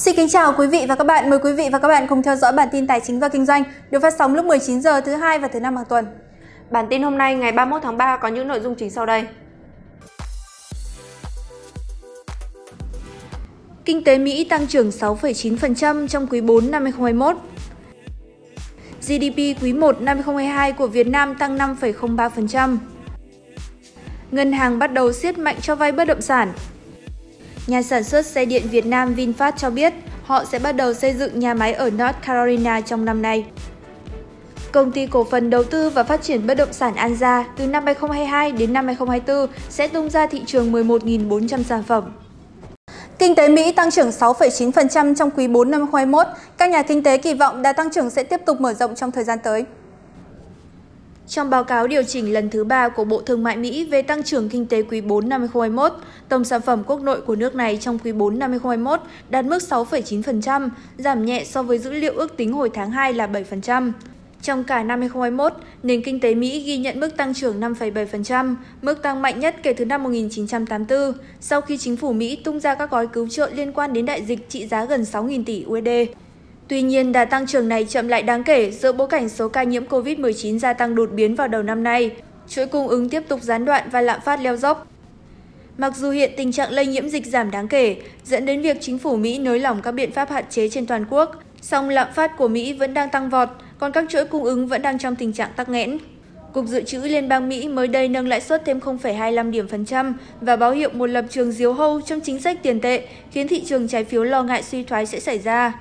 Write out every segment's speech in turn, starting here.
Xin kính chào quý vị và các bạn. Mời quý vị và các bạn cùng theo dõi bản tin tài chính và kinh doanh được phát sóng lúc 19 giờ thứ hai và thứ năm hàng tuần. Bản tin hôm nay ngày 31 tháng 3 có những nội dung chính sau đây. Kinh tế Mỹ tăng trưởng 6,9% trong quý 4 năm 2021. GDP quý 1 năm 2022 của Việt Nam tăng 5,03%. Ngân hàng bắt đầu siết mạnh cho vay bất động sản. Nhà sản xuất xe điện Việt Nam VinFast cho biết họ sẽ bắt đầu xây dựng nhà máy ở North Carolina trong năm nay. Công ty cổ phần đầu tư và phát triển bất động sản Anza từ năm 2022 đến năm 2024 sẽ tung ra thị trường 11.400 sản phẩm. Kinh tế Mỹ tăng trưởng 6,9% trong quý 4 năm 2021. Các nhà kinh tế kỳ vọng đà tăng trưởng sẽ tiếp tục mở rộng trong thời gian tới. Trong báo cáo điều chỉnh lần thứ ba của Bộ Thương mại Mỹ về tăng trưởng kinh tế quý 4 năm 2021, tổng sản phẩm quốc nội của nước này trong quý 4 năm 2021 đạt mức 6,9%, giảm nhẹ so với dữ liệu ước tính hồi tháng 2 là 7%. Trong cả năm 2021, nền kinh tế Mỹ ghi nhận mức tăng trưởng 5,7%, mức tăng mạnh nhất kể từ năm 1984, sau khi chính phủ Mỹ tung ra các gói cứu trợ liên quan đến đại dịch trị giá gần 6.000 tỷ USD. Tuy nhiên, đà tăng trưởng này chậm lại đáng kể giữa bối cảnh số ca nhiễm COVID-19 gia tăng đột biến vào đầu năm nay, chuỗi cung ứng tiếp tục gián đoạn và lạm phát leo dốc. Mặc dù hiện tình trạng lây nhiễm dịch giảm đáng kể, dẫn đến việc chính phủ Mỹ nới lỏng các biện pháp hạn chế trên toàn quốc, song lạm phát của Mỹ vẫn đang tăng vọt, còn các chuỗi cung ứng vẫn đang trong tình trạng tắc nghẽn. Cục Dự trữ Liên bang Mỹ mới đây nâng lãi suất thêm 0,25 điểm phần trăm và báo hiệu một lập trường diếu hâu trong chính sách tiền tệ, khiến thị trường trái phiếu lo ngại suy thoái sẽ xảy ra.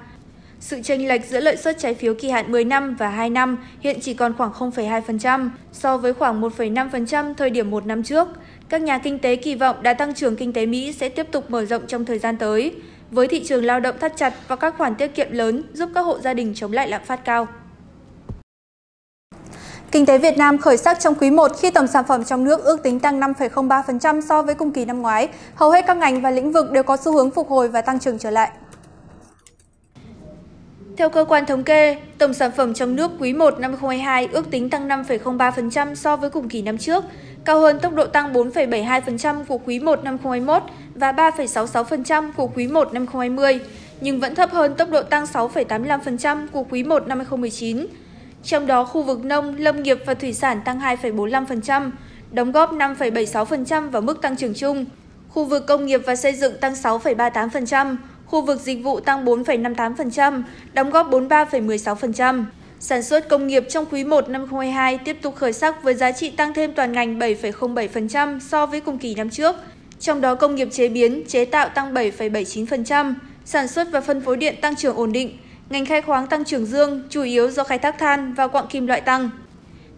Sự chênh lệch giữa lợi suất trái phiếu kỳ hạn 10 năm và 2 năm hiện chỉ còn khoảng 0,2% so với khoảng 1,5% thời điểm một năm trước. Các nhà kinh tế kỳ vọng đã tăng trưởng kinh tế Mỹ sẽ tiếp tục mở rộng trong thời gian tới, với thị trường lao động thắt chặt và các khoản tiết kiệm lớn giúp các hộ gia đình chống lại lạm phát cao. Kinh tế Việt Nam khởi sắc trong quý 1 khi tổng sản phẩm trong nước ước tính tăng 5,03% so với cùng kỳ năm ngoái. Hầu hết các ngành và lĩnh vực đều có xu hướng phục hồi và tăng trưởng trở lại. Theo cơ quan thống kê, tổng sản phẩm trong nước quý 1 năm 2022 ước tính tăng 5,03% so với cùng kỳ năm trước, cao hơn tốc độ tăng 4,72% của quý 1 năm 2021 và 3,66% của quý 1 năm 2020, nhưng vẫn thấp hơn tốc độ tăng 6,85% của quý 1 năm 2019. Trong đó, khu vực nông, lâm nghiệp và thủy sản tăng 2,45%, đóng góp 5,76% vào mức tăng trưởng chung. Khu vực công nghiệp và xây dựng tăng 6,38%, khu vực dịch vụ tăng 4,58%, đóng góp 43,16%. Sản xuất công nghiệp trong quý 1 năm 2022 tiếp tục khởi sắc với giá trị tăng thêm toàn ngành 7,07% so với cùng kỳ năm trước. Trong đó công nghiệp chế biến, chế tạo tăng 7,79%, sản xuất và phân phối điện tăng trưởng ổn định, ngành khai khoáng tăng trưởng dương, chủ yếu do khai thác than và quặng kim loại tăng.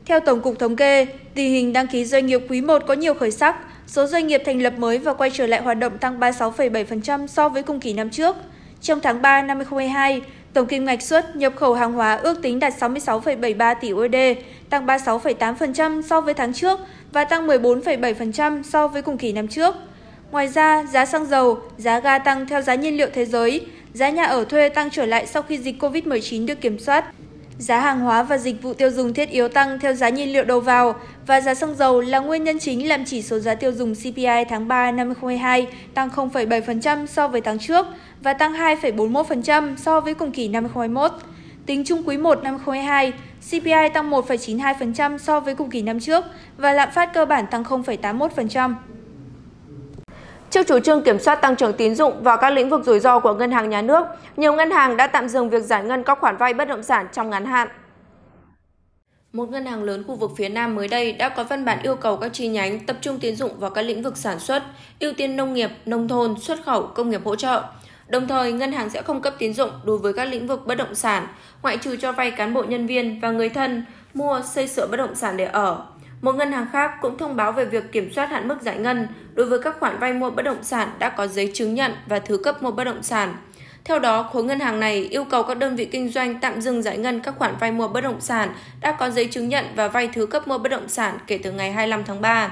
Theo Tổng cục Thống kê, tình hình đăng ký doanh nghiệp quý 1 có nhiều khởi sắc, số doanh nghiệp thành lập mới và quay trở lại hoạt động tăng 36,7% so với cùng kỳ năm trước. Trong tháng 3 năm 2022, tổng kim ngạch xuất nhập khẩu hàng hóa ước tính đạt 66,73 tỷ USD, tăng 36,8% so với tháng trước và tăng 14,7% so với cùng kỳ năm trước. Ngoài ra, giá xăng dầu, giá ga tăng theo giá nhiên liệu thế giới, giá nhà ở thuê tăng trở lại sau khi dịch COVID-19 được kiểm soát. Giá hàng hóa và dịch vụ tiêu dùng thiết yếu tăng theo giá nhiên liệu đầu vào và giá xăng dầu là nguyên nhân chính làm chỉ số giá tiêu dùng CPI tháng 3 năm 2022 tăng 0,7% so với tháng trước và tăng 2,41% so với cùng kỳ năm 2021. Tính chung quý 1 năm 2022, CPI tăng 1,92% so với cùng kỳ năm trước và lạm phát cơ bản tăng 0,81%. Trước chủ trương kiểm soát tăng trưởng tín dụng vào các lĩnh vực rủi ro của ngân hàng nhà nước, nhiều ngân hàng đã tạm dừng việc giải ngân các khoản vay bất động sản trong ngắn hạn. Một ngân hàng lớn khu vực phía Nam mới đây đã có văn bản yêu cầu các chi nhánh tập trung tín dụng vào các lĩnh vực sản xuất, ưu tiên nông nghiệp, nông thôn, xuất khẩu, công nghiệp hỗ trợ. Đồng thời, ngân hàng sẽ không cấp tín dụng đối với các lĩnh vực bất động sản, ngoại trừ cho vay cán bộ nhân viên và người thân mua xây sửa bất động sản để ở, một ngân hàng khác cũng thông báo về việc kiểm soát hạn mức giải ngân đối với các khoản vay mua bất động sản đã có giấy chứng nhận và thứ cấp mua bất động sản. Theo đó, khối ngân hàng này yêu cầu các đơn vị kinh doanh tạm dừng giải ngân các khoản vay mua bất động sản đã có giấy chứng nhận và vay thứ cấp mua bất động sản kể từ ngày 25 tháng 3.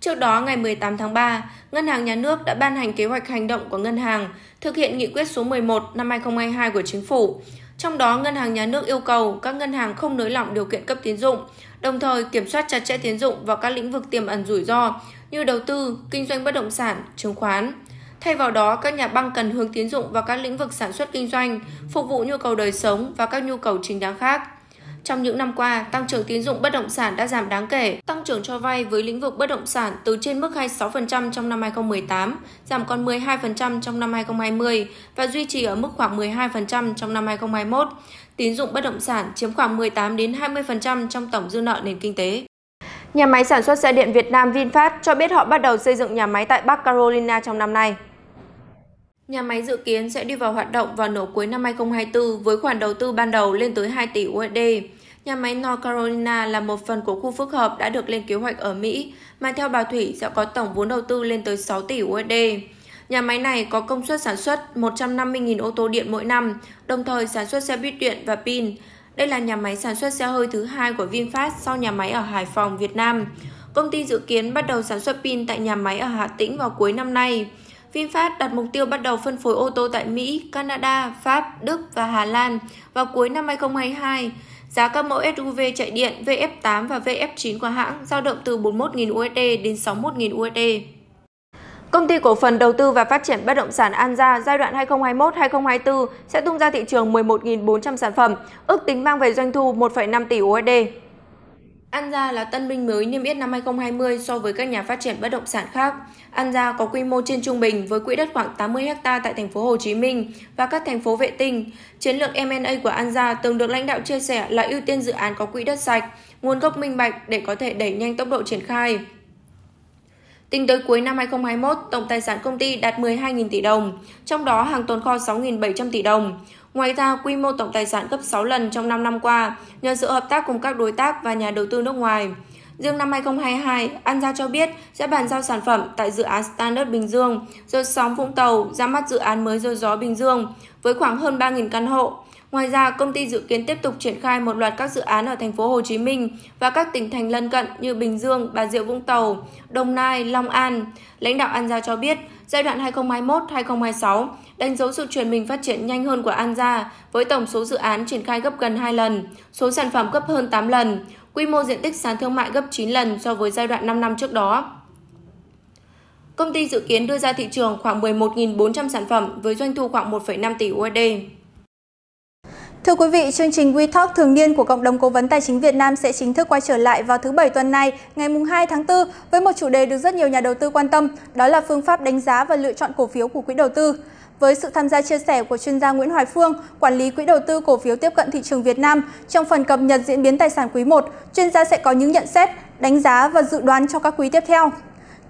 Trước đó, ngày 18 tháng 3, Ngân hàng Nhà nước đã ban hành kế hoạch hành động của ngân hàng thực hiện nghị quyết số 11 năm 2022 của chính phủ. Trong đó, Ngân hàng Nhà nước yêu cầu các ngân hàng không nới lỏng điều kiện cấp tín dụng, đồng thời kiểm soát chặt chẽ tiến dụng vào các lĩnh vực tiềm ẩn rủi ro như đầu tư, kinh doanh bất động sản, chứng khoán. Thay vào đó, các nhà băng cần hướng tiến dụng vào các lĩnh vực sản xuất kinh doanh, phục vụ nhu cầu đời sống và các nhu cầu chính đáng khác. Trong những năm qua, tăng trưởng tín dụng bất động sản đã giảm đáng kể. Tăng trưởng cho vay với lĩnh vực bất động sản từ trên mức 26% trong năm 2018, giảm còn 12% trong năm 2020 và duy trì ở mức khoảng 12% trong năm 2021. Tín dụng bất động sản chiếm khoảng 18 đến 20% trong tổng dư nợ nền kinh tế. Nhà máy sản xuất xe điện Việt Nam VinFast cho biết họ bắt đầu xây dựng nhà máy tại Bắc Carolina trong năm nay. Nhà máy dự kiến sẽ đi vào hoạt động vào nửa cuối năm 2024 với khoản đầu tư ban đầu lên tới 2 tỷ USD. Nhà máy North Carolina là một phần của khu phức hợp đã được lên kế hoạch ở Mỹ, mà theo bà Thủy sẽ có tổng vốn đầu tư lên tới 6 tỷ USD. Nhà máy này có công suất sản xuất 150.000 ô tô điện mỗi năm, đồng thời sản xuất xe buýt điện và pin. Đây là nhà máy sản xuất xe hơi thứ hai của VinFast sau nhà máy ở Hải Phòng, Việt Nam. Công ty dự kiến bắt đầu sản xuất pin tại nhà máy ở Hà Tĩnh vào cuối năm nay. VinFast đặt mục tiêu bắt đầu phân phối ô tô tại Mỹ, Canada, Pháp, Đức và Hà Lan vào cuối năm 2022. Giá các mẫu SUV chạy điện VF8 và VF9 của hãng dao động từ 41.000 USD đến 61.000 USD. Công ty cổ phần đầu tư và phát triển bất động sản An Gia giai đoạn 2021-2024 sẽ tung ra thị trường 11.400 sản phẩm, ước tính mang về doanh thu 1,5 tỷ USD. An Gia là tân binh mới niêm yết năm 2020 so với các nhà phát triển bất động sản khác. An Gia có quy mô trên trung bình với quỹ đất khoảng 80 ha tại thành phố Hồ Chí Minh và các thành phố vệ tinh. Chiến lược M&A của An Gia từng được lãnh đạo chia sẻ là ưu tiên dự án có quỹ đất sạch, nguồn gốc minh bạch để có thể đẩy nhanh tốc độ triển khai. Tính tới cuối năm 2021, tổng tài sản công ty đạt 12.000 tỷ đồng, trong đó hàng tồn kho 6.700 tỷ đồng. Ngoài ra, quy mô tổng tài sản gấp 6 lần trong 5 năm qua nhờ sự hợp tác cùng các đối tác và nhà đầu tư nước ngoài. Riêng năm 2022, An Gia cho biết sẽ bàn giao sản phẩm tại dự án Standard Bình Dương, rồi sóng Vũng Tàu ra mắt dự án mới rồi gió Bình Dương với khoảng hơn 3.000 căn hộ. Ngoài ra, công ty dự kiến tiếp tục triển khai một loạt các dự án ở thành phố Hồ Chí Minh và các tỉnh thành lân cận như Bình Dương, Bà Rịa Vũng Tàu, Đồng Nai, Long An. Lãnh đạo An Gia cho biết, giai đoạn 2021-2026 đánh dấu sự chuyển mình phát triển nhanh hơn của An Gia với tổng số dự án triển khai gấp gần 2 lần, số sản phẩm gấp hơn 8 lần, quy mô diện tích sàn thương mại gấp 9 lần so với giai đoạn 5 năm trước đó. Công ty dự kiến đưa ra thị trường khoảng 11.400 sản phẩm với doanh thu khoảng 1,5 tỷ USD. Thưa quý vị, chương trình WeTalk thường niên của Cộng đồng Cố vấn Tài chính Việt Nam sẽ chính thức quay trở lại vào thứ Bảy tuần này, ngày 2 tháng 4, với một chủ đề được rất nhiều nhà đầu tư quan tâm, đó là phương pháp đánh giá và lựa chọn cổ phiếu của quỹ đầu tư. Với sự tham gia chia sẻ của chuyên gia Nguyễn Hoài Phương, quản lý quỹ đầu tư cổ phiếu tiếp cận thị trường Việt Nam, trong phần cập nhật diễn biến tài sản quý 1, chuyên gia sẽ có những nhận xét, đánh giá và dự đoán cho các quý tiếp theo.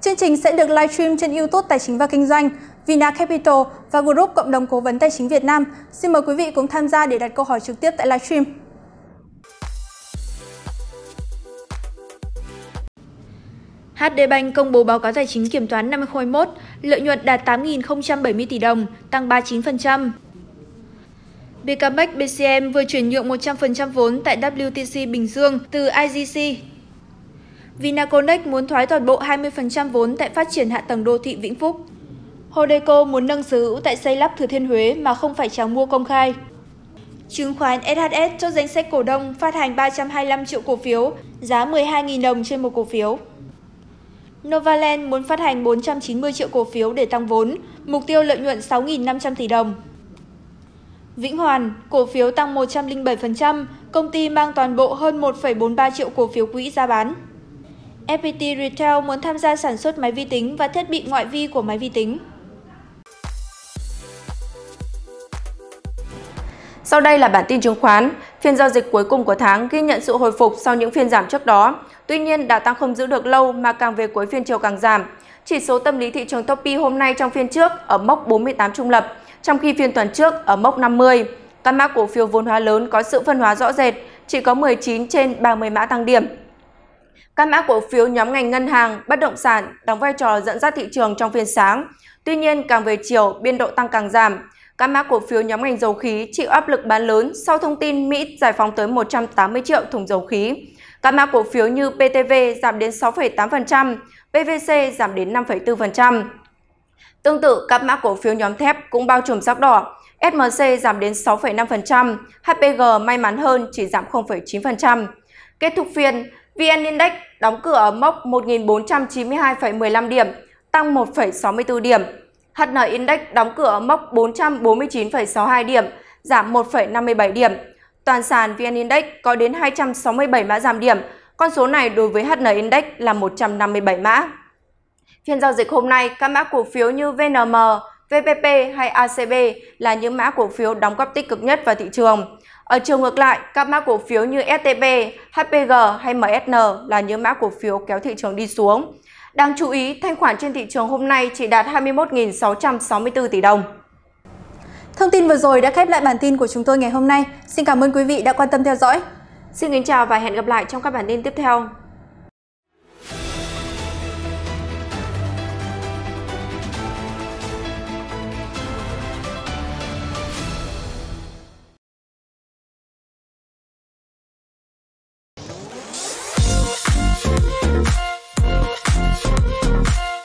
Chương trình sẽ được livestream trên YouTube Tài chính và Kinh doanh. Vina Capital và Group Cộng đồng Cố vấn Tài chính Việt Nam. Xin mời quý vị cùng tham gia để đặt câu hỏi trực tiếp tại livestream. HD Bank công bố báo cáo tài chính kiểm toán năm 2021, lợi nhuận đạt 8.070 tỷ đồng, tăng 39%. BKMX BCM vừa chuyển nhượng 100% vốn tại WTC Bình Dương từ IGC. Vinaconex muốn thoái toàn bộ 20% vốn tại phát triển hạ tầng đô thị Vĩnh Phúc. Hodeco muốn nâng sở hữu tại xây lắp Thừa Thiên Huế mà không phải chào mua công khai. Chứng khoán SHS cho danh sách cổ đông phát hành 325 triệu cổ phiếu, giá 12.000 đồng trên một cổ phiếu. Novaland muốn phát hành 490 triệu cổ phiếu để tăng vốn, mục tiêu lợi nhuận 6.500 tỷ đồng. Vĩnh Hoàn, cổ phiếu tăng 107%, công ty mang toàn bộ hơn 1,43 triệu cổ phiếu quỹ ra bán. FPT Retail muốn tham gia sản xuất máy vi tính và thiết bị ngoại vi của máy vi tính. Sau đây là bản tin chứng khoán. Phiên giao dịch cuối cùng của tháng ghi nhận sự hồi phục sau những phiên giảm trước đó. Tuy nhiên, đà tăng không giữ được lâu mà càng về cuối phiên chiều càng giảm. Chỉ số tâm lý thị trường Topi hôm nay trong phiên trước ở mốc 48 trung lập, trong khi phiên tuần trước ở mốc 50. Các mã cổ phiếu vốn hóa lớn có sự phân hóa rõ rệt, chỉ có 19 trên 30 mã tăng điểm. Các mã cổ phiếu nhóm ngành ngân hàng, bất động sản đóng vai trò dẫn dắt thị trường trong phiên sáng. Tuy nhiên, càng về chiều, biên độ tăng càng giảm. Các mã cổ phiếu nhóm ngành dầu khí chịu áp lực bán lớn sau thông tin Mỹ giải phóng tới 180 triệu thùng dầu khí. Các mã cổ phiếu như PTV giảm đến 6,8%, PVC giảm đến 5,4%. Tương tự, các mã cổ phiếu nhóm thép cũng bao trùm sắc đỏ. SMC giảm đến 6,5%, HPG may mắn hơn chỉ giảm 0,9%. Kết thúc phiên, VN Index đóng cửa ở mốc 1.492,15 điểm, tăng 1,64 điểm. HN Index đóng cửa ở mốc 449,62 điểm, giảm 1,57 điểm. Toàn sàn VN Index có đến 267 mã giảm điểm, con số này đối với HN Index là 157 mã. Phiên giao dịch hôm nay, các mã cổ phiếu như VNM, VPP hay ACB là những mã cổ phiếu đóng góp tích cực nhất vào thị trường. Ở chiều ngược lại, các mã cổ phiếu như STB, HPG hay MSN là những mã cổ phiếu kéo thị trường đi xuống. Đáng chú ý, thanh khoản trên thị trường hôm nay chỉ đạt 21.664 tỷ đồng. Thông tin vừa rồi đã khép lại bản tin của chúng tôi ngày hôm nay. Xin cảm ơn quý vị đã quan tâm theo dõi. Xin kính chào và hẹn gặp lại trong các bản tin tiếp theo.